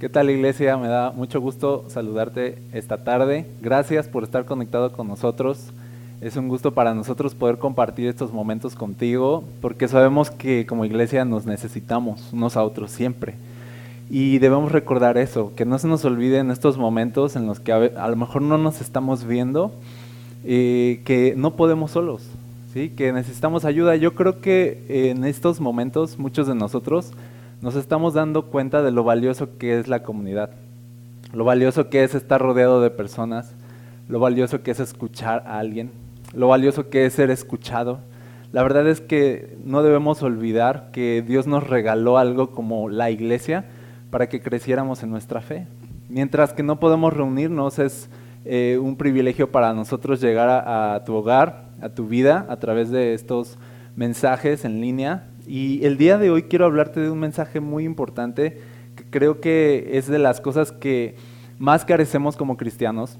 ¿Qué tal iglesia? Me da mucho gusto saludarte esta tarde. Gracias por estar conectado con nosotros. Es un gusto para nosotros poder compartir estos momentos contigo porque sabemos que como iglesia nos necesitamos unos a otros siempre. Y debemos recordar eso, que no se nos olvide en estos momentos en los que a, lo mejor no nos estamos viendo, eh, que no podemos solos, ¿sí? que necesitamos ayuda. Yo creo que en estos momentos muchos de nosotros nos estamos dando cuenta de lo valioso que es la comunidad, lo valioso que es estar rodeado de personas, lo valioso que es escuchar a alguien, lo valioso que es ser escuchado. La verdad es que no debemos olvidar que Dios nos regaló algo como la iglesia para que creciéramos en nuestra fe. Mientras que no podemos reunirnos, es eh, un privilegio para nosotros llegar a tu hogar, a tu vida, a través de estos mensajes en línea y el día de hoy quiero hablarte de un mensaje muy importante que creo que es de las cosas que más carecemos como cristianos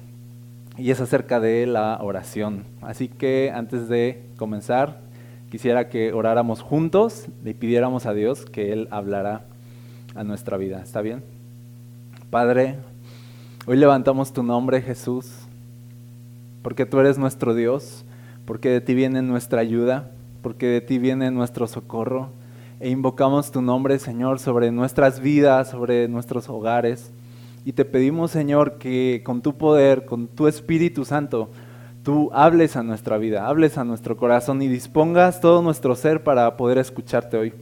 y es acerca de la oración. Así que antes de comenzar, quisiera que oráramos juntos y pidiéramos a Dios que Él hablara a nuestra vida. ¿Está bien? Padre, hoy levantamos tu nombre, Jesús, porque tú eres nuestro Dios, porque de ti viene nuestra ayuda porque de ti viene nuestro socorro. E invocamos tu nombre, Señor, sobre nuestras vidas, sobre nuestros hogares. Y te pedimos, Señor, que con tu poder, con tu Espíritu Santo, tú hables a nuestra vida, hables a nuestro corazón y dispongas todo nuestro ser para poder escucharte hoy.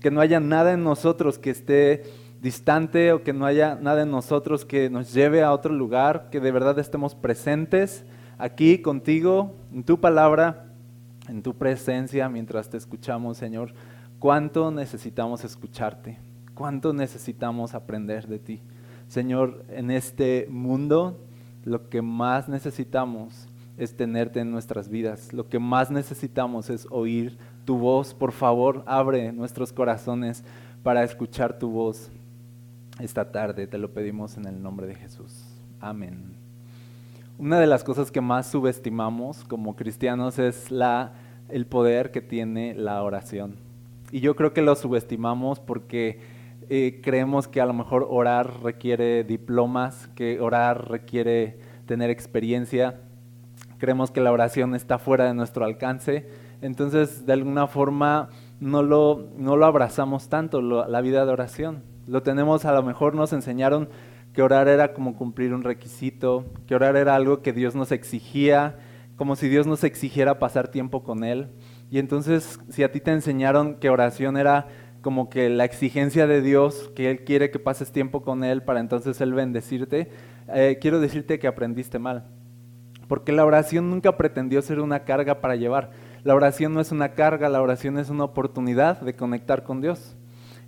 Que no haya nada en nosotros que esté distante o que no haya nada en nosotros que nos lleve a otro lugar, que de verdad estemos presentes aquí contigo, en tu palabra en tu presencia mientras te escuchamos, Señor. Cuánto necesitamos escucharte, cuánto necesitamos aprender de ti. Señor, en este mundo lo que más necesitamos es tenerte en nuestras vidas. Lo que más necesitamos es oír tu voz. Por favor, abre nuestros corazones para escuchar tu voz esta tarde. Te lo pedimos en el nombre de Jesús. Amén. Una de las cosas que más subestimamos como cristianos es el poder que tiene la oración. Y yo creo que lo subestimamos porque eh, creemos que a lo mejor orar requiere diplomas, que orar requiere tener experiencia. Creemos que la oración está fuera de nuestro alcance. Entonces, de alguna forma, no lo, no lo abrazamos tanto, la vida de oración. Lo tenemos, a lo mejor nos enseñaron que orar era como cumplir un requisito, que orar era algo que Dios nos exigía, como si Dios nos exigiera pasar tiempo con Él. Y entonces, si a ti te enseñaron que oración era como que la exigencia de Dios, que Él quiere que pases tiempo con Él para entonces Él bendecirte, eh, quiero decirte que aprendiste mal. Porque la oración nunca pretendió ser una carga para llevar. La oración no es una carga, la oración es una oportunidad de conectar con Dios.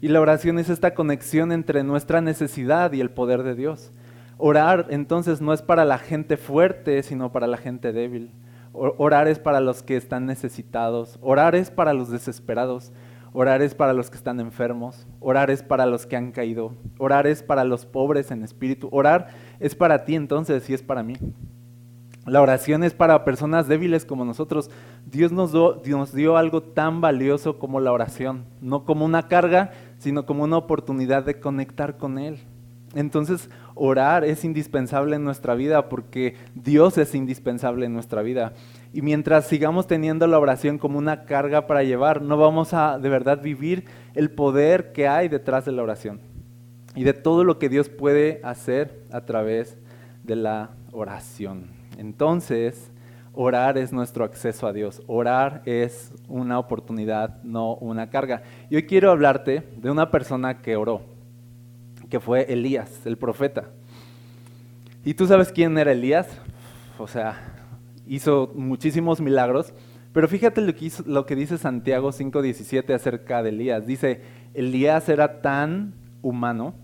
Y la oración es esta conexión entre nuestra necesidad y el poder de Dios. Orar entonces no es para la gente fuerte, sino para la gente débil. Orar es para los que están necesitados. Orar es para los desesperados. Orar es para los que están enfermos. Orar es para los que han caído. Orar es para los pobres en espíritu. Orar es para ti entonces y es para mí. La oración es para personas débiles como nosotros. Dios nos, nos, dio algo tan valioso como la oración, no como una carga, sino como una oportunidad de conectar con Él. Entonces, orar es indispensable en nuestra vida porque Dios es indispensable en nuestra vida. Y mientras sigamos teniendo la oración como una carga para llevar, no vamos a de verdad vivir el poder que hay detrás de la oración y de todo lo que Dios puede hacer a través de la oración. Entonces, orar es nuestro acceso a Dios. Orar es una oportunidad, no una carga. Y hoy quiero hablarte de una persona que oró, que fue Elías, el profeta. ¿Y tú sabes quién era Elías? O sea, hizo muchísimos milagros. Pero fíjate lo que, lo que dice Santiago 5:17 acerca de Elías. Dice, Elías era tan humano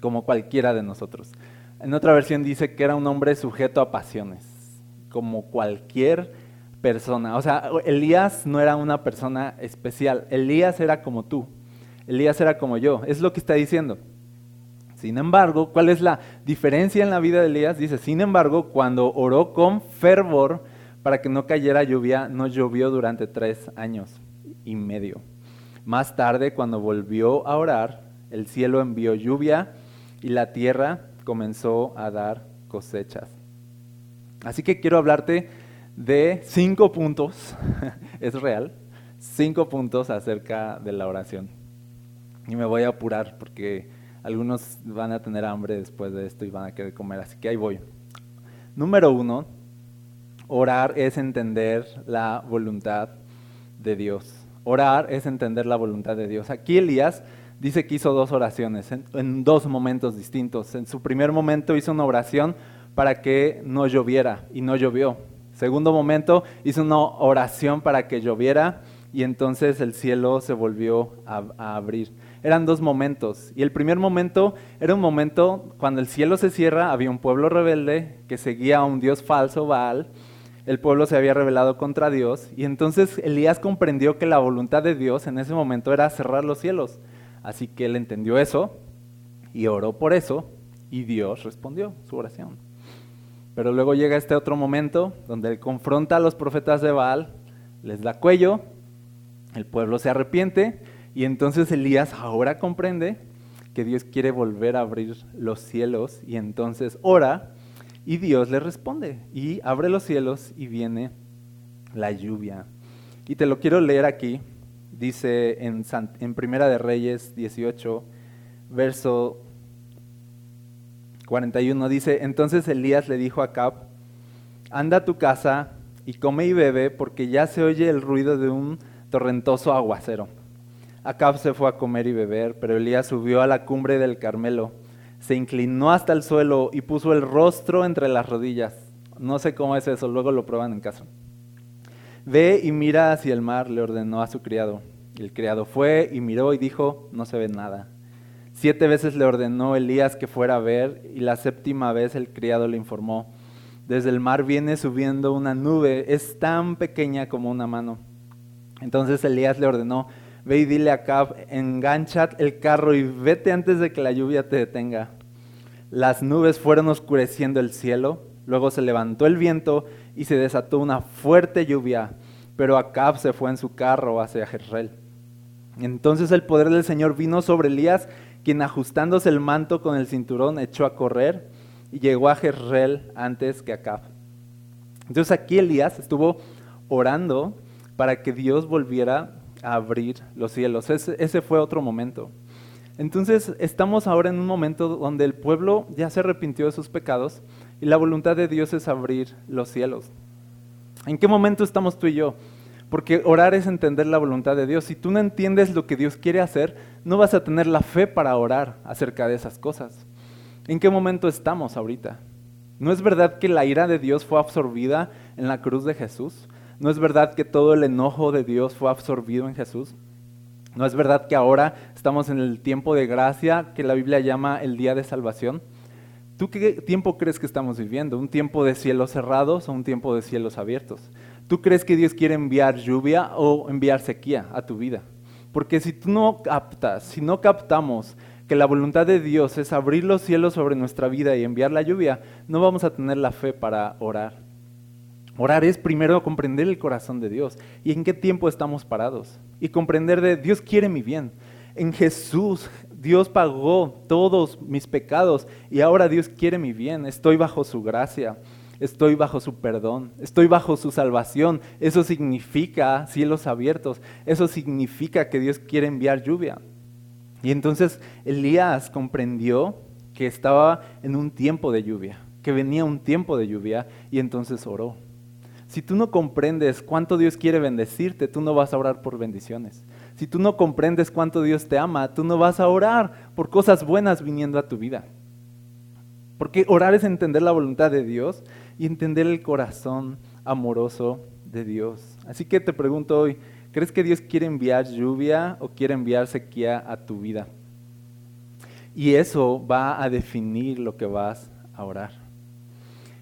como cualquiera de nosotros. En otra versión dice que era un hombre sujeto a pasiones, como cualquier persona. O sea, Elías no era una persona especial, Elías era como tú, Elías era como yo, es lo que está diciendo. Sin embargo, ¿cuál es la diferencia en la vida de Elías? Dice, sin embargo, cuando oró con fervor para que no cayera lluvia, no llovió durante tres años y medio. Más tarde, cuando volvió a orar, el cielo envió lluvia y la tierra comenzó a dar cosechas. Así que quiero hablarte de cinco puntos, es real, cinco puntos acerca de la oración. Y me voy a apurar porque algunos van a tener hambre después de esto y van a querer comer, así que ahí voy. Número uno, orar es entender la voluntad de Dios. Orar es entender la voluntad de Dios. Aquí Elías dice que hizo dos oraciones en, dos momentos distintos. En su primer momento hizo una oración para que no lloviera y no llovió. Segundo momento hizo una oración para que lloviera y entonces el cielo se volvió a, abrir. Eran dos momentos. Y el primer momento era un momento cuando el cielo se cierra, había un pueblo rebelde que seguía a un dios falso, Baal. El pueblo se había rebelado contra Dios y entonces Elías comprendió que la voluntad de Dios en ese momento era cerrar los cielos. Así que él entendió eso y oró por eso y Dios respondió su oración. Pero luego llega este otro momento donde él confronta a los profetas de Baal, les da cuello, el pueblo se arrepiente y entonces Elías ahora comprende que Dios quiere volver a abrir los cielos y entonces ora y Dios le responde y abre los cielos y viene la lluvia. Y te lo quiero leer aquí, dice en, en Primera de Reyes 18, verso 41 dice, entonces Elías le dijo a Acab, anda a tu casa y come y bebe porque ya se oye el ruido de un torrentoso aguacero. Acab se fue a comer y beber, pero Elías subió a la cumbre del Carmelo, se inclinó hasta el suelo y puso el rostro entre las rodillas. No sé cómo es eso, luego lo prueban en casa. Ve y mira hacia el mar, le ordenó a su criado. El criado fue y miró y dijo, no se ve nada. Siete veces le ordenó Elías que fuera a ver y la séptima vez el criado le informó, desde el mar viene subiendo una nube, es tan pequeña como una mano. Entonces Elías le ordenó, ve y dile a Cab, engancha el carro y vete antes de que la lluvia te detenga. Las nubes fueron oscureciendo el cielo, luego se levantó el viento y se desató una fuerte lluvia, pero Acab se fue en su carro hacia Jezreel. Entonces el poder del Señor vino sobre Elías quien ajustándose el manto con el cinturón echó a correr y llegó a Jezreel antes que Acab. Entonces aquí Elías estuvo orando para que Dios volviera a abrir los cielos. Ese, ese, fue otro momento. Entonces estamos ahora en un momento donde el pueblo ya se arrepintió de sus pecados y la voluntad de Dios es abrir los cielos. ¿En qué momento estamos tú y yo? Porque orar es entender la voluntad de Dios. Si tú no entiendes lo que Dios quiere hacer, no vas a tener la fe para orar acerca de esas cosas. ¿En qué momento estamos ahorita? ¿No es verdad que la ira de Dios fue absorbida en la cruz de Jesús? ¿No es verdad que todo el enojo de Dios fue absorbido en Jesús? ¿No es verdad que ahora estamos en el tiempo de gracia que la Biblia llama el día de salvación? ¿Tú qué tiempo crees que estamos viviendo? ¿Un tiempo de cielos cerrados o un tiempo de cielos abiertos? ¿Tú crees que Dios quiere enviar lluvia o enviar sequía a tu vida? Porque si tú no captas, si no captamos que la voluntad de Dios es abrir los cielos sobre nuestra vida y enviar la lluvia, no vamos a tener la fe para orar. Orar es primero comprender el corazón de Dios y en qué tiempo estamos parados. Y comprender de Dios quiere mi bien. En Jesús Dios pagó todos mis pecados y ahora Dios quiere mi bien. Estoy bajo su gracia estoy bajo su perdón, estoy bajo su salvación. Eso significa cielos abiertos, eso significa que Dios quiere enviar lluvia. Y entonces Elías comprendió que estaba en un tiempo de lluvia, que venía un tiempo de lluvia y entonces oró. Si tú no comprendes cuánto Dios quiere bendecirte, tú no vas a orar por bendiciones. Si tú no comprendes cuánto Dios te ama, tú no vas a orar por cosas buenas viniendo a tu vida. Porque orar es entender la voluntad de Dios y entender el corazón amoroso de Dios. Así que te pregunto hoy, ¿crees que Dios quiere enviar lluvia o quiere enviar sequía a tu vida? Y eso va a definir lo que vas a orar.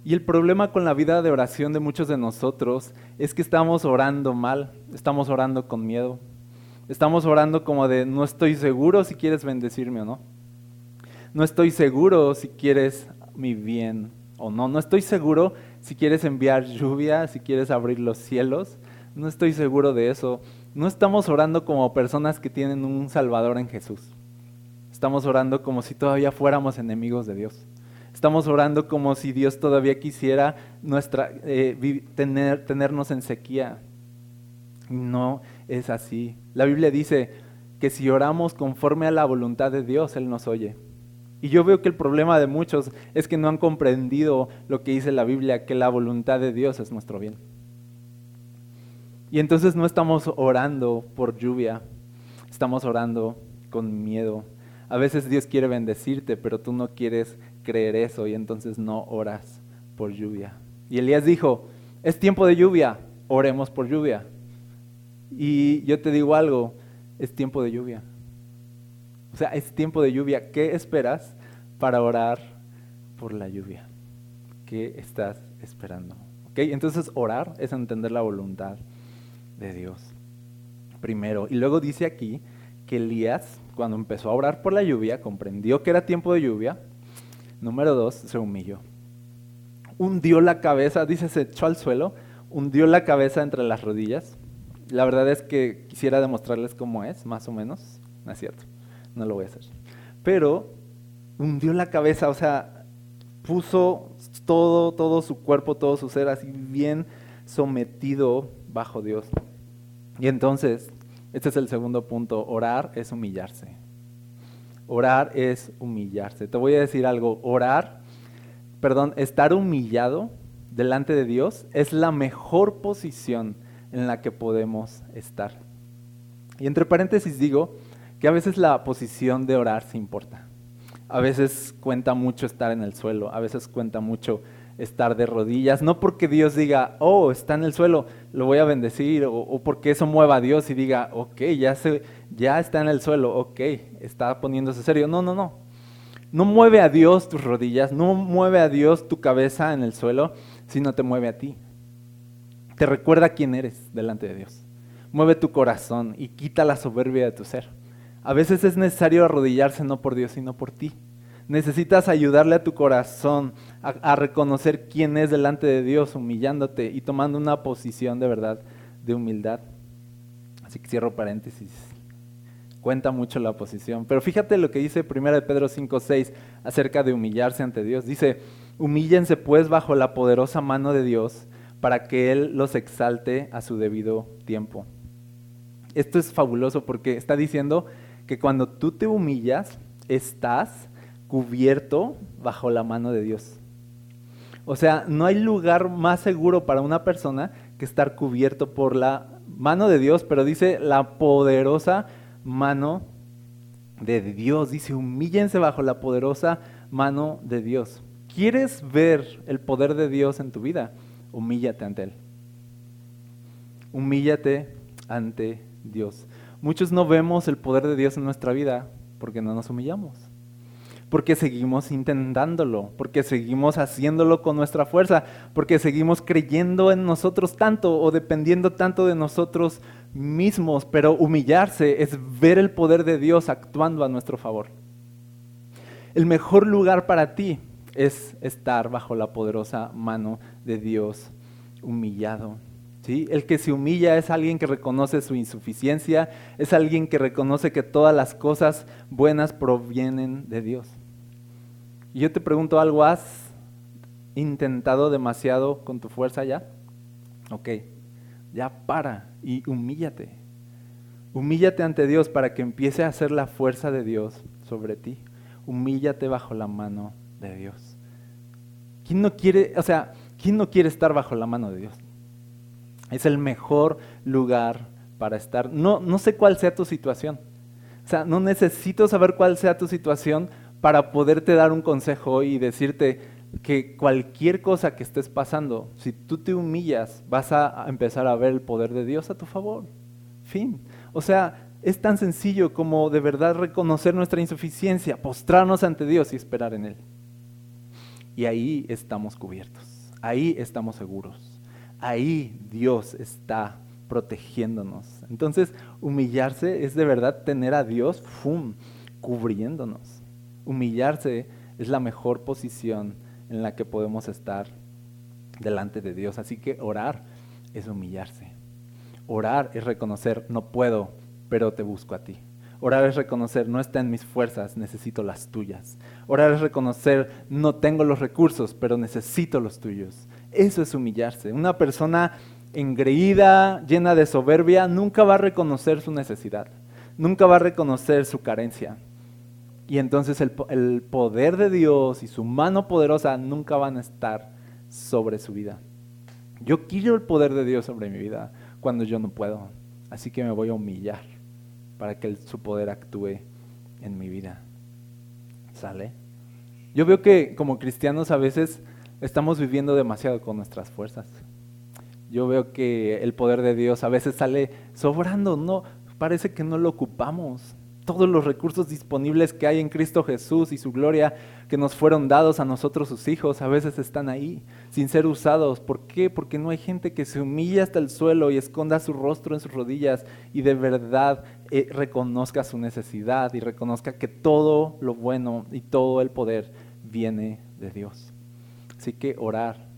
Y el problema con la vida de oración de muchos de nosotros es que estamos orando mal, estamos orando con miedo, estamos orando como de no estoy seguro si quieres bendecirme o no, no estoy seguro si quieres mi bien o no. No estoy seguro si quieres enviar lluvia, si quieres abrir los cielos. No estoy seguro de eso. No estamos orando como personas que tienen un Salvador en Jesús. estamos orando como si todavía fuéramos enemigos de Dios. Estamos orando como si Dios todavía quisiera nuestra, eh, tener, tenernos en sequía. No es así. La Biblia dice que si oramos conforme a la voluntad de Dios, Él nos oye. Y yo veo que el problema de muchos es que no han comprendido lo que dice la Biblia, que la voluntad de Dios es nuestro bien. Y entonces no estamos orando por lluvia, estamos orando con miedo. A veces Dios quiere bendecirte, pero tú no quieres creer eso y entonces no oras por lluvia. Y Elías dijo, es tiempo de lluvia, oremos por lluvia. Y yo te digo algo, es tiempo de lluvia. O sea, es tiempo de lluvia. ¿Qué esperas para orar por la lluvia? ¿Qué estás esperando? Entonces orar es entender la voluntad de Dios. Primero. Y luego dice aquí que Elías, cuando empezó a orar por la lluvia, comprendió que era tiempo de lluvia. Número dos, se humilló. Hundió la cabeza, dice, se echó al suelo, hundió la cabeza entre las rodillas. La verdad es que quisiera demostrarles cómo es, más o menos. No es cierto, no lo voy a hacer. Pero hundió la cabeza, o sea, puso todo, todo su cuerpo, todo su ser así bien sometido bajo Dios. Y entonces, este es el segundo punto, orar es humillarse. Orar es humillarse. Te voy a decir algo, orar, perdón, estar humillado delante de Dios es la mejor posición en la que podemos estar. Y entre paréntesis digo que a veces la posición de orar se importa. A veces cuenta mucho estar en el suelo, a veces cuenta mucho estar de rodillas, no porque Dios diga, oh, está en el suelo, lo voy a bendecir, o, porque eso mueva a Dios y diga, ok, ya, se, ya está en el suelo, ok, está poniéndose serio. No, no, no. No mueve a Dios tus rodillas, no mueve a Dios tu cabeza en el suelo, sino te mueve a ti. Te recuerda quién eres delante de Dios. Mueve tu corazón y quita la soberbia de tu ser. A veces es necesario arrodillarse no por Dios, sino por ti. Necesitas ayudarle a tu corazón a, reconocer quién es delante de Dios, humillándote y tomando una posición de verdad de humildad. Así que cierro paréntesis. Cuenta mucho la posición. Pero fíjate lo que dice 1 de Pedro 5.6 acerca de humillarse ante Dios. Dice, humíllense pues bajo la poderosa mano de Dios para que Él los exalte a su debido tiempo. Esto es fabuloso porque está diciendo que cuando tú te humillas, estás cubierto bajo la mano de Dios. O sea, no hay lugar más seguro para una persona que estar cubierto por la mano de Dios, pero dice la poderosa mano de Dios. Dice, humíllense bajo la poderosa mano de Dios. ¿Quieres ver el poder de Dios en tu vida? Humíllate ante Él. Humíllate ante Dios. Muchos no vemos el poder de Dios en nuestra vida porque no nos humillamos porque seguimos intentándolo, porque seguimos haciéndolo con nuestra fuerza, porque seguimos creyendo en nosotros tanto o dependiendo tanto de nosotros mismos, pero humillarse es ver el poder de Dios actuando a nuestro favor. El mejor lugar para ti es estar bajo la poderosa mano de Dios humillado. ¿Sí? El que se humilla es alguien que reconoce su insuficiencia, es alguien que reconoce que todas las cosas buenas provienen de Dios. Y yo te pregunto algo, ¿has intentado demasiado con tu fuerza ya? Ok, ya para y humíllate. Humíllate ante Dios para que empiece a hacer la fuerza de Dios sobre ti. Humíllate bajo la mano de Dios. ¿Quién no quiere, o sea, quién no quiere estar bajo la mano de Dios? Es el mejor lugar para estar. No, no sé cuál sea tu situación. O sea, no necesito saber cuál sea tu situación para poderte dar un consejo y decirte que cualquier cosa que estés pasando, si tú te humillas, vas a empezar a ver el poder de Dios a tu favor. Fin. O sea, es tan sencillo como de verdad reconocer nuestra insuficiencia, postrarnos ante Dios y esperar en Él. Y ahí estamos cubiertos, ahí estamos seguros, ahí Dios está protegiéndonos. Entonces, humillarse es de verdad tener a Dios ¡fum! cubriéndonos. Humillarse es la mejor posición en la que podemos estar delante de Dios. Así que orar es humillarse. Orar es reconocer, no puedo, pero te busco a ti. Orar es reconocer, no está en mis fuerzas, necesito las tuyas. Orar es reconocer, no tengo los recursos, pero necesito los tuyos. Eso es humillarse. Una persona engreída, llena de soberbia, nunca va a reconocer su necesidad, nunca va a reconocer su carencia. Y entonces el, poder de Dios y su mano poderosa nunca van a estar sobre su vida. Yo quiero el poder de Dios sobre mi vida cuando yo no puedo. Así que me voy a humillar para que su poder actúe en mi vida. ¿Sale? Yo veo que como cristianos a veces estamos viviendo demasiado con nuestras fuerzas. Yo veo que el poder de Dios a veces sale sobrando, no, parece que no lo ocupamos todos los recursos disponibles que hay en Cristo Jesús y su gloria que nos fueron dados a nosotros sus hijos, a veces están ahí sin ser usados. ¿Por qué? Porque no hay gente que se humilla hasta el suelo y esconda su rostro en sus rodillas y de verdad eh, reconozca su necesidad y reconozca que todo lo bueno y todo el poder viene de Dios. Así que orar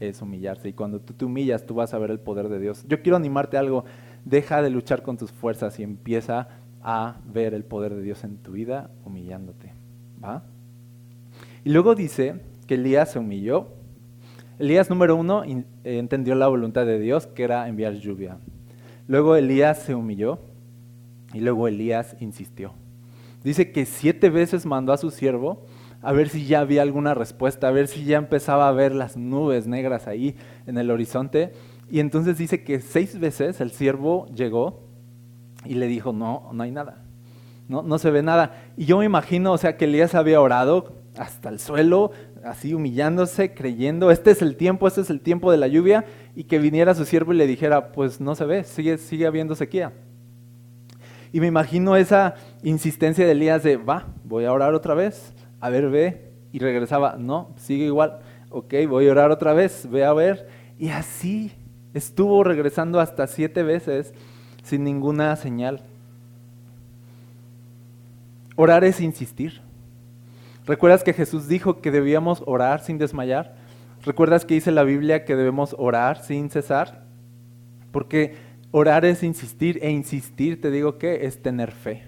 es humillarse y cuando tú te humillas tú vas a ver el poder de Dios. Yo quiero animarte a algo, deja de luchar con tus fuerzas y empieza a ver el poder de Dios en tu vida humillándote. ¿va? Y luego dice que Elías se humilló. Elías número uno entendió la voluntad de Dios, que era enviar lluvia. Luego Elías se humilló y luego Elías insistió. Dice que siete veces mandó a su siervo a ver si ya había alguna respuesta, a ver si ya empezaba a ver las nubes negras ahí en el horizonte. Y entonces dice que seis veces el siervo llegó y le dijo, no, no hay nada. No, no se ve nada. Y yo me imagino, o sea, que Elías había orado hasta el suelo, así humillándose, creyendo, este es el tiempo, este es el tiempo de la lluvia, y que viniera su siervo y le dijera, pues no se ve, sigue, sigue habiendo sequía. Y me imagino esa insistencia de Elías de, va, voy a orar otra vez, a ver, ve, y regresaba, no, sigue igual, ok, voy a orar otra vez, ve a ver, y así estuvo regresando hasta siete veces sin ninguna señal. Orar es insistir. ¿Recuerdas que Jesús dijo que debíamos orar sin desmayar? ¿Recuerdas que dice la Biblia que debemos orar sin cesar? Porque orar es insistir e insistir, te digo que es tener fe.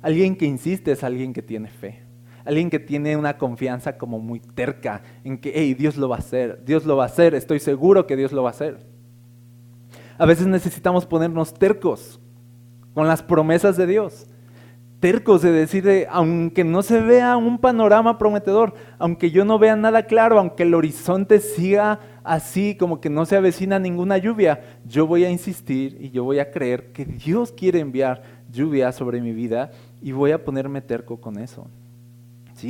Alguien que insiste es alguien que tiene fe. Alguien que tiene una confianza como muy terca en que, hey, Dios lo va a hacer, Dios lo va a hacer, estoy seguro que Dios lo va a hacer. A veces necesitamos ponernos tercos con las promesas de Dios. Tercos de decir, aunque no se vea un panorama prometedor, aunque yo no vea nada claro, aunque el horizonte siga así, como que no se avecina ninguna lluvia, yo voy a insistir y yo voy a creer que Dios quiere enviar lluvia sobre mi vida y voy a ponerme terco con eso.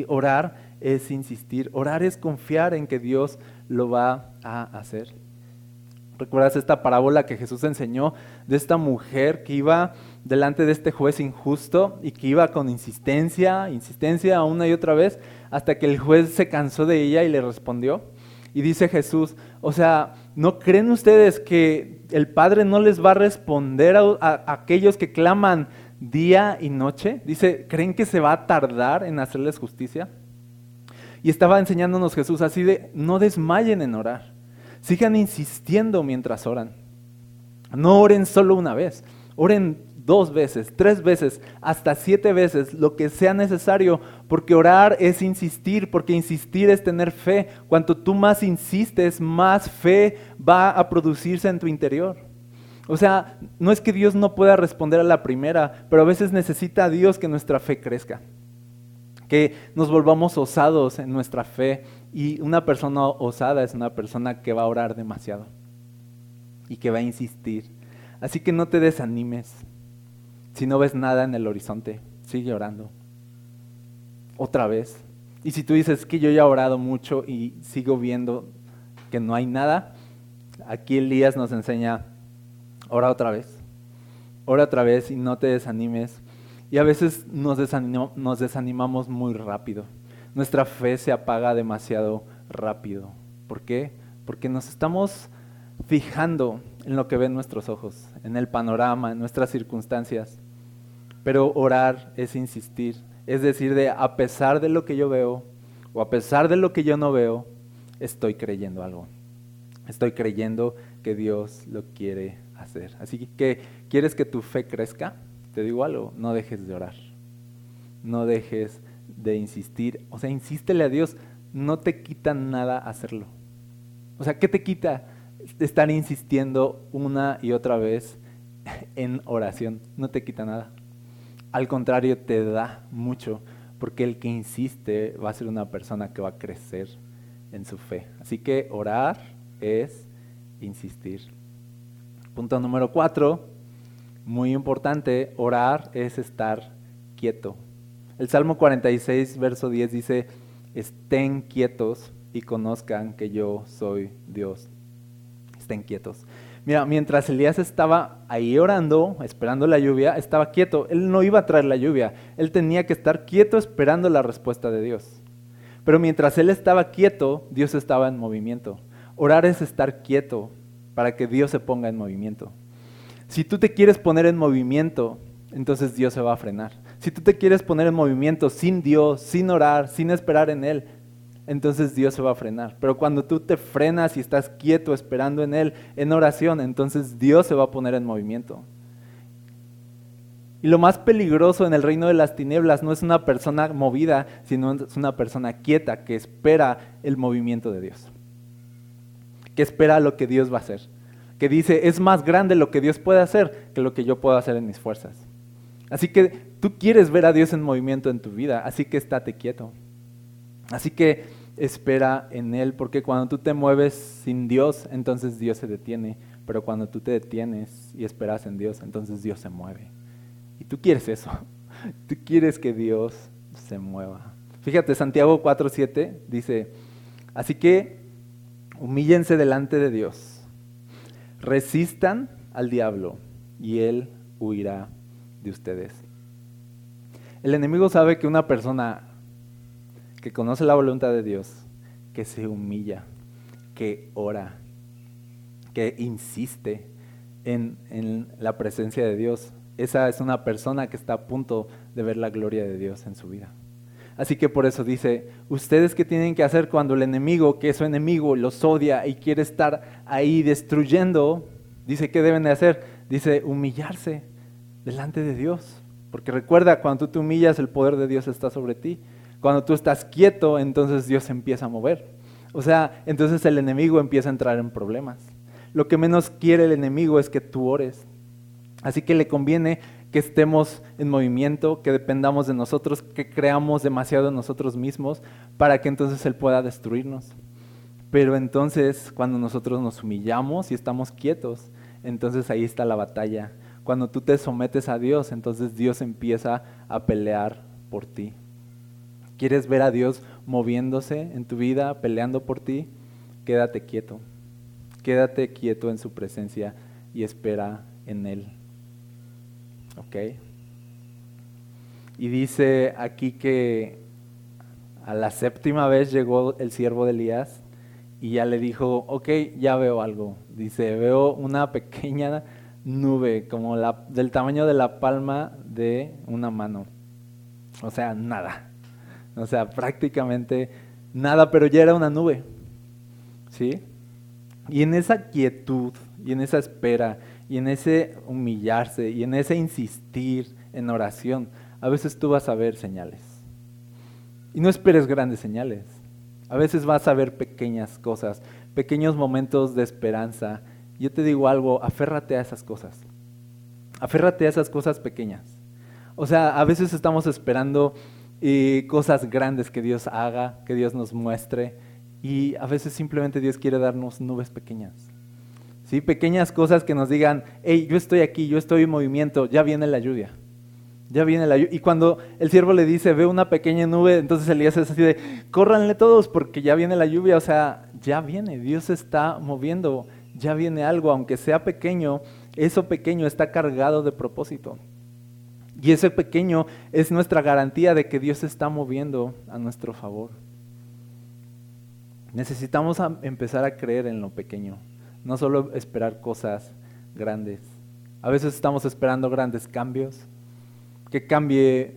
Orar es insistir, orar es confiar en que Dios lo va a hacer. ¿Recuerdas esta parábola que Jesús enseñó de esta mujer que iba delante de este juez injusto y que iba con insistencia, insistencia una y otra vez, hasta que el juez se cansó de ella y le respondió? Y dice Jesús, o sea, ¿no creen ustedes que el Padre no les va a responder a, aquellos que claman día y noche? Dice, ¿creen que se va a tardar en hacerles justicia? Y estaba enseñándonos Jesús así de, no desmayen en orar. Sigan insistiendo mientras oran. No oren solo una vez, oren dos veces, tres veces, hasta siete veces, lo que sea necesario, porque orar es insistir, porque insistir es tener fe. Cuanto tú más insistes, más fe va a producirse en tu interior. O sea, no es que Dios no pueda responder a la primera, pero a veces necesita a Dios que nuestra fe crezca, que nos volvamos osados en nuestra fe, y una persona osada es una persona que va a orar demasiado y que va a insistir. Así que no te desanimes. Si no ves nada en el horizonte, sigue orando. Otra vez. Y si tú dices que yo ya he orado mucho y sigo viendo que no hay nada, aquí Elías nos enseña, ora otra vez. Ora otra vez y no te desanimes. Y a veces nos, nos desanimamos muy rápido nuestra fe se apaga demasiado rápido. ¿Por qué? Porque nos estamos fijando en lo que ven nuestros ojos, en el panorama, en nuestras circunstancias. Pero orar es insistir, es decir, de a pesar de lo que yo veo o a pesar de lo que yo no veo, estoy creyendo algo. Estoy creyendo que Dios lo quiere hacer. Así que, ¿quieres que tu fe crezca? te digo algo, no dejes de orar. No dejes de insistir. O sea, insístele a Dios, no te quita nada hacerlo. O sea, ¿qué te quita estar insistiendo una y otra vez en oración? No te quita nada. Al contrario, te da mucho, porque el que insiste va a ser una persona que va a crecer en su fe. Así que orar es insistir. Punto número cuatro, muy importante, orar es estar quieto. El Salmo 46, verso 10 dice, estén quietos y conozcan que yo soy Dios. Estén quietos. Mira, mientras Elías estaba ahí orando, esperando la lluvia, estaba quieto. Él no iba a traer la lluvia. Él tenía que estar quieto esperando la respuesta de Dios. Pero mientras él estaba quieto, Dios estaba en movimiento. Orar es estar quieto para que Dios se ponga en movimiento. Si tú te quieres poner en movimiento, entonces Dios se va a frenar. Si tú te quieres poner en movimiento sin Dios, sin orar, sin esperar en Él, entonces Dios se va a frenar. Pero cuando tú te frenas y estás quieto esperando en Él, en oración, entonces Dios se va a poner en movimiento. Y lo más peligroso en el reino de las tinieblas no es una persona movida, sino es una persona quieta que espera el movimiento de Dios. Que espera lo que Dios va a hacer. Que dice, es más grande lo que Dios puede hacer que lo que yo puedo hacer en mis fuerzas. Así que tú quieres ver a Dios en movimiento en tu vida, así que estate quieto. Así que espera en Él, porque cuando tú te mueves sin Dios, entonces Dios se detiene. Pero cuando tú te detienes y esperas en Dios, entonces Dios se mueve. Y tú quieres eso. Tú quieres que Dios se mueva. Fíjate, Santiago 4.7 dice, así que humíllense delante de Dios, resistan al diablo y Él huirá de ustedes. El enemigo sabe que una persona que conoce la voluntad de Dios, que se humilla, que ora, que insiste en, en, la presencia de Dios, esa es una persona que está a punto de ver la gloria de Dios en su vida. Así que por eso dice, ustedes qué tienen que hacer cuando el enemigo, que es su enemigo, los odia y quiere estar ahí destruyendo, dice, ¿qué deben de hacer? Dice, humillarse delante de Dios. Porque recuerda, cuando tú te humillas, el poder de Dios está sobre ti. Cuando tú estás quieto, entonces Dios empieza a mover. O sea, entonces el enemigo empieza a entrar en problemas. Lo que menos quiere el enemigo es que tú ores. Así que le conviene que estemos en movimiento, que dependamos de nosotros, que creamos demasiado en nosotros mismos para que entonces Él pueda destruirnos. Pero entonces cuando nosotros nos humillamos y estamos quietos, entonces ahí está la batalla. Cuando tú te sometes a Dios, entonces Dios empieza a pelear por ti. ¿Quieres ver a Dios moviéndose en tu vida, peleando por ti? Quédate quieto. Quédate quieto en su presencia y espera en Él. ¿Ok? Y dice aquí que a la séptima vez llegó el siervo de Elías y ya le dijo, ok, ya veo algo. Dice, veo una pequeña nube como la, del tamaño de la palma de una mano. O sea, nada. O sea, prácticamente nada, pero ya era una nube. ¿Sí? Y en esa quietud, y en esa espera, y en ese humillarse, y en ese insistir en oración, a veces tú vas a ver señales. Y no esperes grandes señales. A veces vas a ver pequeñas cosas, pequeños momentos de esperanza. Yo te digo algo, aférrate a esas cosas. Aférrate a esas cosas pequeñas. O sea, a veces estamos esperando y cosas grandes que Dios haga, que Dios nos muestre. Y a veces simplemente Dios quiere darnos nubes pequeñas. ¿Sí? Pequeñas cosas que nos digan, hey, yo estoy aquí, yo estoy en movimiento, ya viene la lluvia. Ya viene la lluvia. Y cuando el siervo le dice, ve una pequeña nube, entonces Elías es así de, córranle todos porque ya viene la lluvia. O sea, ya viene, Dios está moviendo, ya viene algo, aunque sea pequeño, eso pequeño está cargado de propósito. Y ese pequeño es nuestra garantía de que Dios está moviendo a nuestro favor. Necesitamos empezar a creer en lo pequeño, no solo esperar cosas grandes. A veces estamos esperando grandes cambios, que cambie,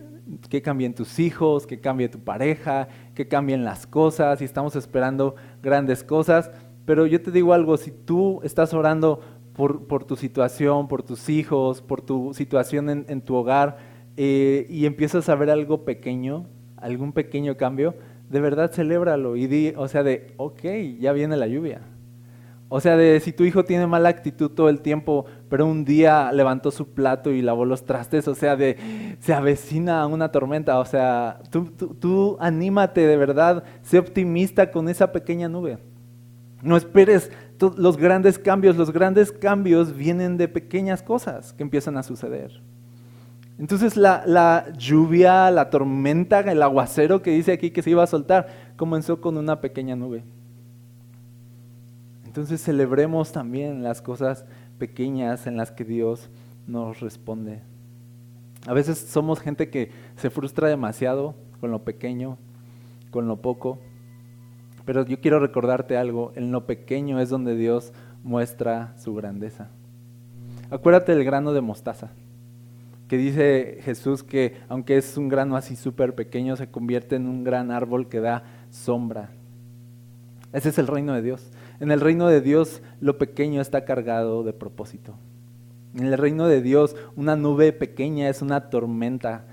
que cambien tus hijos, que cambie tu pareja, que cambien las cosas, y estamos esperando grandes cosas. Pero yo te digo algo, si tú estás orando por, tu situación, por tus hijos, por tu situación en, tu hogar, eh, y empiezas a ver algo pequeño, algún pequeño cambio, de verdad celébralo y di, o sea, de, ok, ya viene la lluvia. O sea, de si tu hijo tiene mala actitud todo el tiempo, pero un día levantó su plato y lavó los trastes, o sea, de se avecina una tormenta, o sea, tú, tú anímate de verdad, sé optimista con esa pequeña nube. No esperes los grandes cambios, los grandes cambios vienen de pequeñas cosas que empiezan a suceder. Entonces la, lluvia, la tormenta, el aguacero que dice aquí que se iba a soltar, comenzó con una pequeña nube. Entonces celebremos también las cosas pequeñas en las que Dios nos responde. A veces somos gente que se frustra demasiado con lo pequeño, con lo poco. Pero yo quiero recordarte algo, en lo pequeño es donde Dios muestra su grandeza. Acuérdate del grano de mostaza, que dice Jesús que aunque es un grano así súper pequeño, se convierte en un gran árbol que da sombra. Ese es el reino de Dios. En el reino de Dios lo pequeño está cargado de propósito. En el reino de Dios una nube pequeña es una tormenta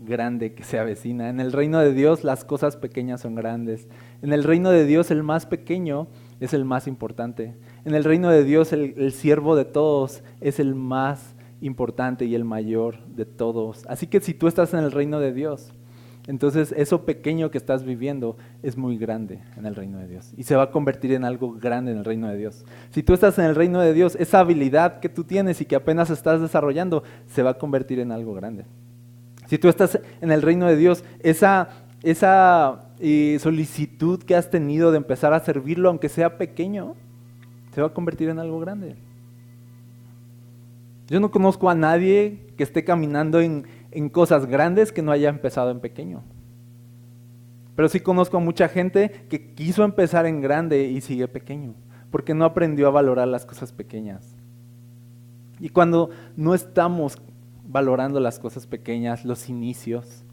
grande que se avecina. En el reino de Dios las cosas pequeñas son grandes. En el reino de Dios el más pequeño es el más importante. En el reino de Dios el, siervo de todos es el más importante y el mayor de todos. Así que si tú estás en el reino de Dios, entonces eso pequeño que estás viviendo es muy grande en el reino de Dios y se va a convertir en algo grande en el reino de Dios. Si tú estás en el reino de Dios, esa habilidad que tú tienes y que apenas estás desarrollando se va a convertir en algo grande. Si tú estás en el reino de Dios, esa, esa eh, solicitud que has tenido de empezar a servirlo, aunque sea pequeño, se va a convertir en algo grande. Yo no conozco a nadie que esté caminando en, en cosas grandes que no haya empezado en pequeño. Pero sí conozco a mucha gente que quiso empezar en grande y sigue pequeño, porque no aprendió a valorar las cosas pequeñas. Y cuando no estamos valorando las cosas pequeñas, los inicios,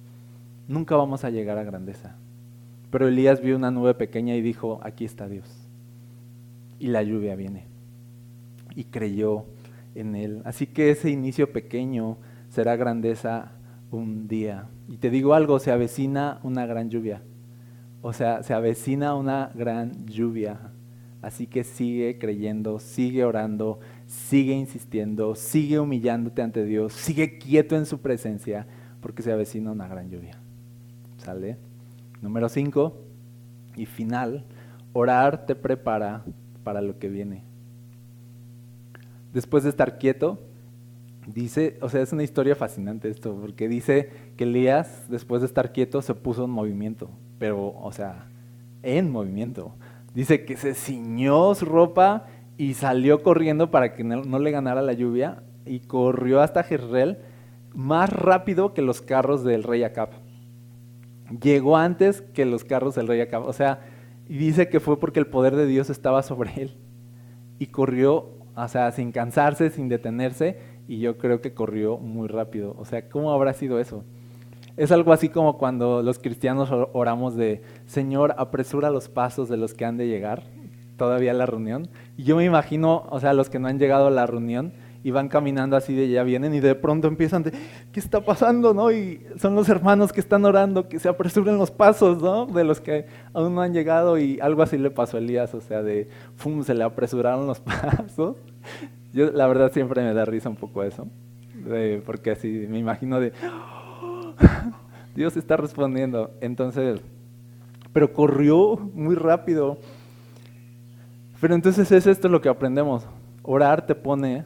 nunca vamos a llegar a grandeza. Pero Elías vio una nube pequeña y dijo, aquí está Dios. Y la lluvia viene. Y creyó en él. Así que ese inicio pequeño será grandeza un día. Y te digo algo, se avecina una gran lluvia. O sea, se avecina una gran lluvia. Así que sigue creyendo, sigue orando, sigue insistiendo, sigue humillándote ante Dios, sigue quieto en su presencia, porque se avecina una gran lluvia. ¿Sale? Número 5 y final, orar te prepara para lo que viene. Después de estar quieto, dice, o sea, es una historia fascinante esto, porque dice que Elías, después de estar quieto, se puso en movimiento, pero, o sea, en movimiento. Dice que se ciñó su ropa y salió corriendo para que no, le ganara la lluvia y corrió hasta Jezreel más rápido que los carros del rey Acab. Llegó antes que los carros del rey Acab. O sea, y dice que fue porque el poder de Dios estaba sobre él. Y corrió, o sea, sin cansarse, sin detenerse, y yo creo que corrió muy rápido. O sea, ¿cómo habrá sido eso? Es algo así como cuando los cristianos oramos de, Señor, apresura los pasos de los que han de llegar todavía a la reunión. Y yo me imagino, o sea, los que no han llegado a la reunión y van caminando así de ya vienen y de pronto empiezan de, ¿qué está pasando? ¿no? Y son los hermanos que están orando, que se apresuren los pasos, ¿no? De los que aún no han llegado y algo así le pasó a Elías, o sea, de, ¡fum!, se le apresuraron los pasos. Yo la verdad siempre me da risa un poco eso, porque así me imagino de, Dios está respondiendo. Entonces, pero corrió muy rápido. Pero entonces es esto lo que aprendemos. Orar te pone,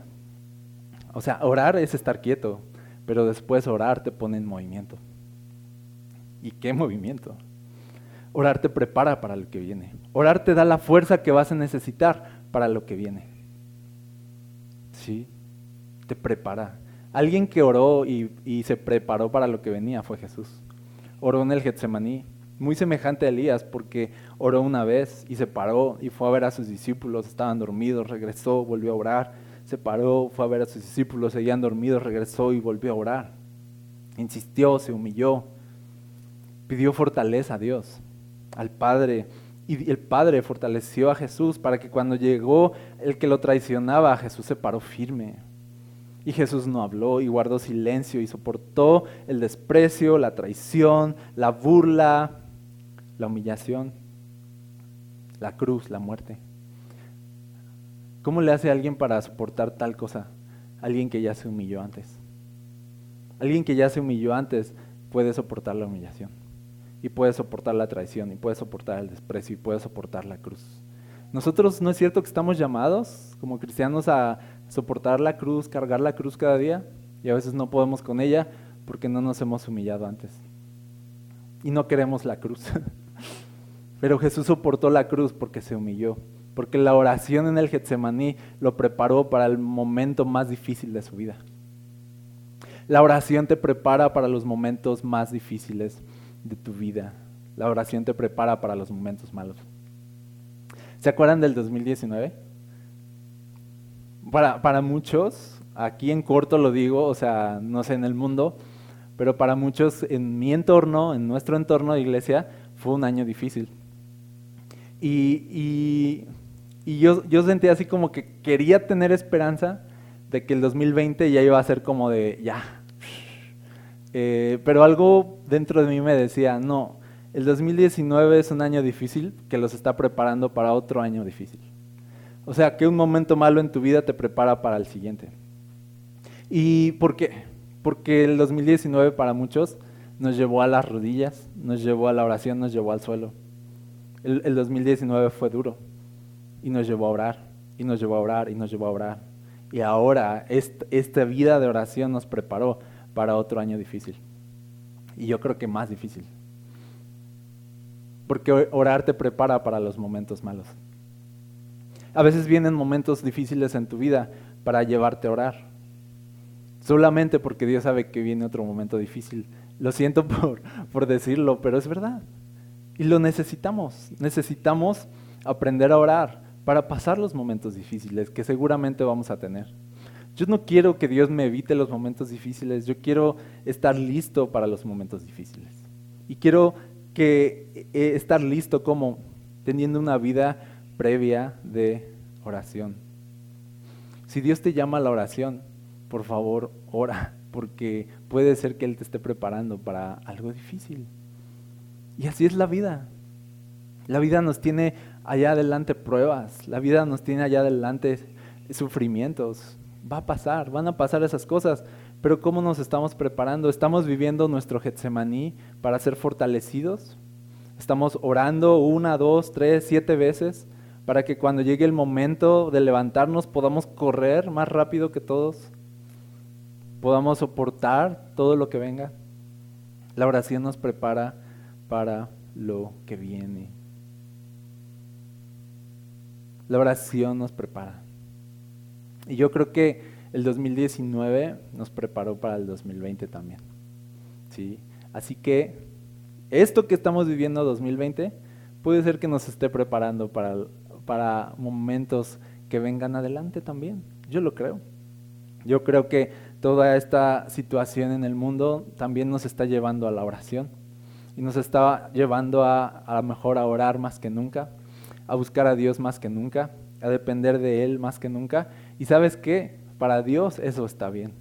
o sea, orar es estar quieto, pero después orar te pone en movimiento. ¿Y qué movimiento? Orar te prepara para lo que viene. Orar te da la fuerza que vas a necesitar para lo que viene. ¿Sí? Te prepara. Alguien que oró y, se preparó para lo que venía fue Jesús. Oró en el Getsemaní, muy semejante a Elías, porque oró una vez y se paró y fue a ver a sus discípulos, estaban dormidos, regresó, volvió a orar, se paró, fue a ver a sus discípulos, seguían dormidos, regresó y volvió a orar. Insistió, se humilló, pidió fortaleza a Dios, al Padre, Y el Padre fortaleció a Jesús para que cuando llegó el que lo traicionaba, Jesús se paró firme. Y Jesús no habló y guardó silencio y soportó el desprecio, la traición, la burla, la humillación, la cruz, la muerte. ¿Cómo le hace alguien para soportar tal cosa? Alguien que ya se humilló antes. Alguien que ya se humilló antes puede soportar la humillación. Y puede soportar la traición, y puede soportar el desprecio, y puede soportar la cruz. Nosotros no es cierto que estamos llamados como cristianos a soportar la cruz, cargar la cruz cada día, y a veces no podemos con ella porque no nos hemos humillado antes. Y no queremos la cruz. Pero Jesús soportó la cruz porque se humilló porque la oración en el Getsemaní lo preparó para el momento más difícil de su vida. La oración te prepara para los momentos más difíciles de tu vida. La oración te prepara para los momentos malos. ¿Se acuerdan del 2019? Para, para muchos, aquí en corto lo digo, o sea, no sé en el mundo, pero para muchos en mi entorno, en nuestro entorno de iglesia, fue un año difícil. Y, y y yo, yo sentía así como que quería tener esperanza de que el 2020 ya iba a ser como de, ya. Eh, pero algo dentro de mí me decía, no, el 2019 es un año difícil que los está preparando para otro año difícil. O sea, que un momento malo en tu vida te prepara para el siguiente. ¿Y por qué? Porque el 2019 para muchos nos llevó a las rodillas, nos llevó a la oración, nos llevó al suelo. El, el 2019 fue duro y nos llevó a orar, y nos llevó a orar, y nos llevó a orar. Y ahora esta vida de oración nos preparó para otro año difícil. Y yo creo que más difícil. Porque orar te prepara para los momentos malos. A veces vienen momentos difíciles en tu vida para llevarte a orar. Solamente porque Dios sabe que viene otro momento difícil. Lo siento por, por decirlo, pero es verdad. Y lo necesitamos. Necesitamos aprender a orar para pasar los momentos difíciles que seguramente vamos a tener. Yo no quiero que Dios me evite los momentos difíciles, yo quiero estar listo para los momentos difíciles. Y quiero que eh, estar listo como teniendo una vida previa de oración. Si Dios te llama a la oración, por favor, ora, porque puede ser que Él te esté preparando para algo difícil. Y así es la vida. La vida nos tiene allá adelante pruebas, la vida nos tiene allá adelante sufrimientos. Va a pasar, van a pasar esas cosas, pero ¿cómo nos estamos preparando? ¿Estamos viviendo nuestro Getsemaní para ser fortalecidos? ¿Estamos orando una, dos, tres, siete veces para que cuando llegue el momento de levantarnos podamos correr más rápido que todos? ¿Podamos soportar todo lo que venga? La oración nos prepara para lo que viene. La oración nos prepara. Y yo creo que el 2019 nos preparó para el 2020 también. ¿sí? Así que esto que estamos viviendo 2020 puede ser que nos esté preparando para, para momentos que vengan adelante también. Yo lo creo. Yo creo que toda esta situación en el mundo también nos está llevando a la oración y nos está llevando a a lo mejor a orar más que nunca, a buscar a Dios más que nunca, a depender de Él más que nunca. Y sabes qué, para Dios eso está bien.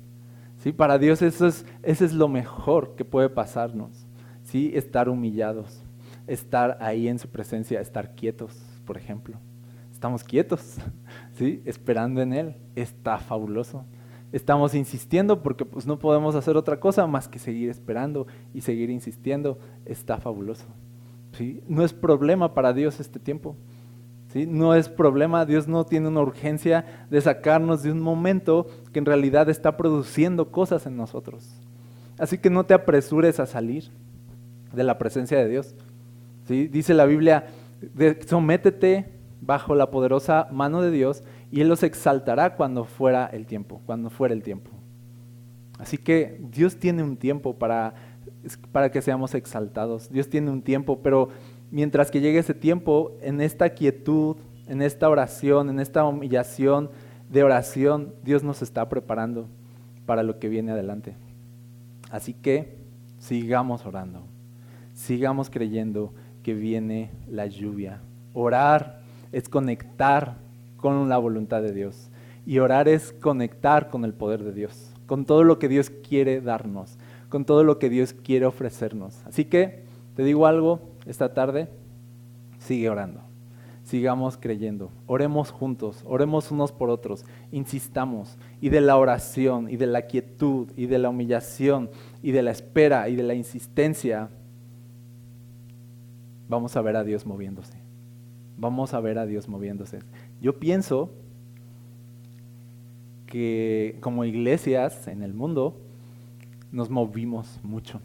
¿sí? Para Dios eso es, eso es lo mejor que puede pasarnos. ¿sí? Estar humillados, estar ahí en su presencia, estar quietos, por ejemplo. Estamos quietos, ¿sí? esperando en Él. Está fabuloso. Estamos insistiendo porque pues, no podemos hacer otra cosa más que seguir esperando y seguir insistiendo. Está fabuloso. ¿sí? No es problema para Dios este tiempo. No es problema, Dios no tiene una urgencia de sacarnos de un momento que en realidad está produciendo cosas en nosotros. Así que no te apresures a salir de la presencia de Dios. Dice la Biblia, sométete bajo la poderosa mano de Dios y Él los exaltará cuando fuera el tiempo, cuando fuera el tiempo. Así que Dios tiene un tiempo para, para que seamos exaltados. Dios tiene un tiempo, pero mientras que llegue ese tiempo, en esta quietud, en esta oración, en esta humillación de oración, Dios nos está preparando para lo que viene adelante. Así que sigamos orando, sigamos creyendo que viene la lluvia Orar es conectar con la voluntad de Dios. Y orar es conectar con el poder de Dios, con todo lo que Dios quiere darnos, con todo lo que Dios quiere ofrecernos. Así que te digo algo esta tarde, sigue orando, sigamos creyendo, oremos juntos, oremos unos por otros, insistamos. Y de la oración, y de la quietud, y de la humillación, y de la espera, y de la insistencia, vamos a ver a Dios moviéndose. Vamos a ver a Dios moviéndose. Yo pienso que como iglesias en el mundo nos movimos mucho.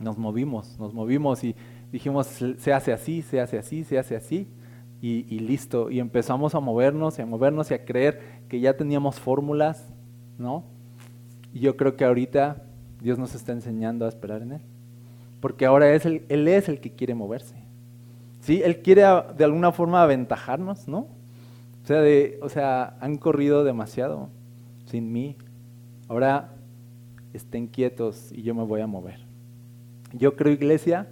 Nos movimos, nos movimos y dijimos, se hace así, se hace así, se hace así. Y, listo. Y empezamos a movernos y a movernos y a creer que ya teníamos fórmulas, ¿no? Y yo creo que ahorita Dios nos está enseñando a esperar en Él. Porque ahora es Él es el que quiere moverse. ¿Sí? Él quiere de alguna forma aventajarnos, ¿no? O sea, de, o sea, han corrido demasiado sin mí. Ahora estén quietos y yo me voy a mover. Yo creo, iglesia,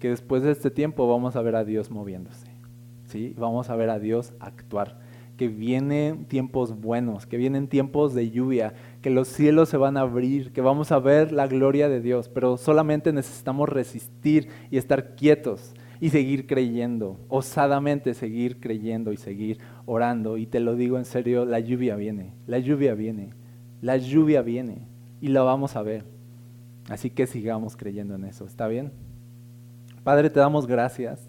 que después de este tiempo vamos a ver a Dios moviéndose. ¿sí? Vamos a ver a Dios actuar. Que vienen tiempos buenos, que vienen tiempos de lluvia, que los cielos se van a abrir, que vamos a ver la gloria de Dios, pero solamente necesitamos resistir y estar quietos y seguir creyendo, osadamente seguir creyendo y seguir orando. Y te lo digo en serio, la lluvia viene, la lluvia viene, la lluvia viene y la vamos a ver. Así que sigamos creyendo en eso, ¿está bien? Padre, te damos gracias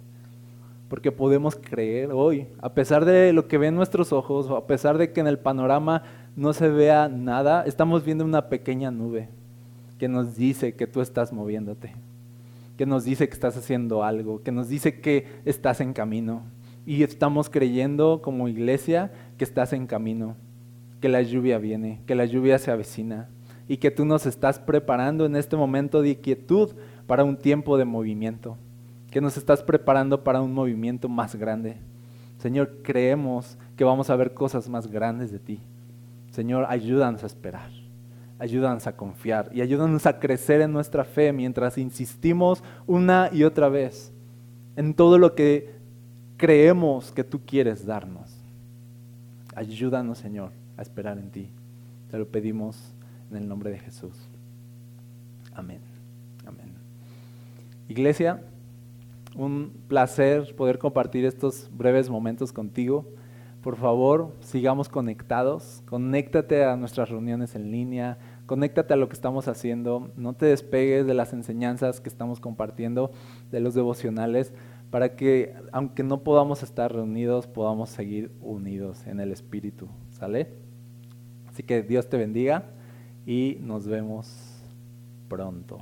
porque podemos creer hoy, a pesar de lo que ven nuestros ojos, a pesar de que en el panorama no se vea nada, estamos viendo una pequeña nube que nos dice que tú estás moviéndote que nos dice que estás haciendo algo, que nos dice que estás en camino. Y estamos creyendo como iglesia que estás en camino, que la lluvia viene, que la lluvia se avecina y que tú nos estás preparando en este momento de quietud para un tiempo de movimiento, que nos estás preparando para un movimiento más grande. Señor, creemos que vamos a ver cosas más grandes de ti. Señor, ayúdanos a esperar ayúdanos a confiar y ayúdanos a crecer en nuestra fe mientras insistimos una y otra vez en todo lo que creemos que tú quieres darnos. Ayúdanos, Señor, a esperar en ti. Te lo pedimos en el nombre de Jesús. Amén. Iglesia, un placer poder compartir estos breves momentos contigo. Por favor, sigamos conectados. Conéctate a nuestras reuniones en línea conéctate a lo que estamos haciendo, no te despegues de las enseñanzas que estamos compartiendo, de los devocionales, para que aunque no podamos estar reunidos, podamos seguir unidos en el Espíritu. ¿Sale? Así que Dios te bendiga y nos vemos pronto.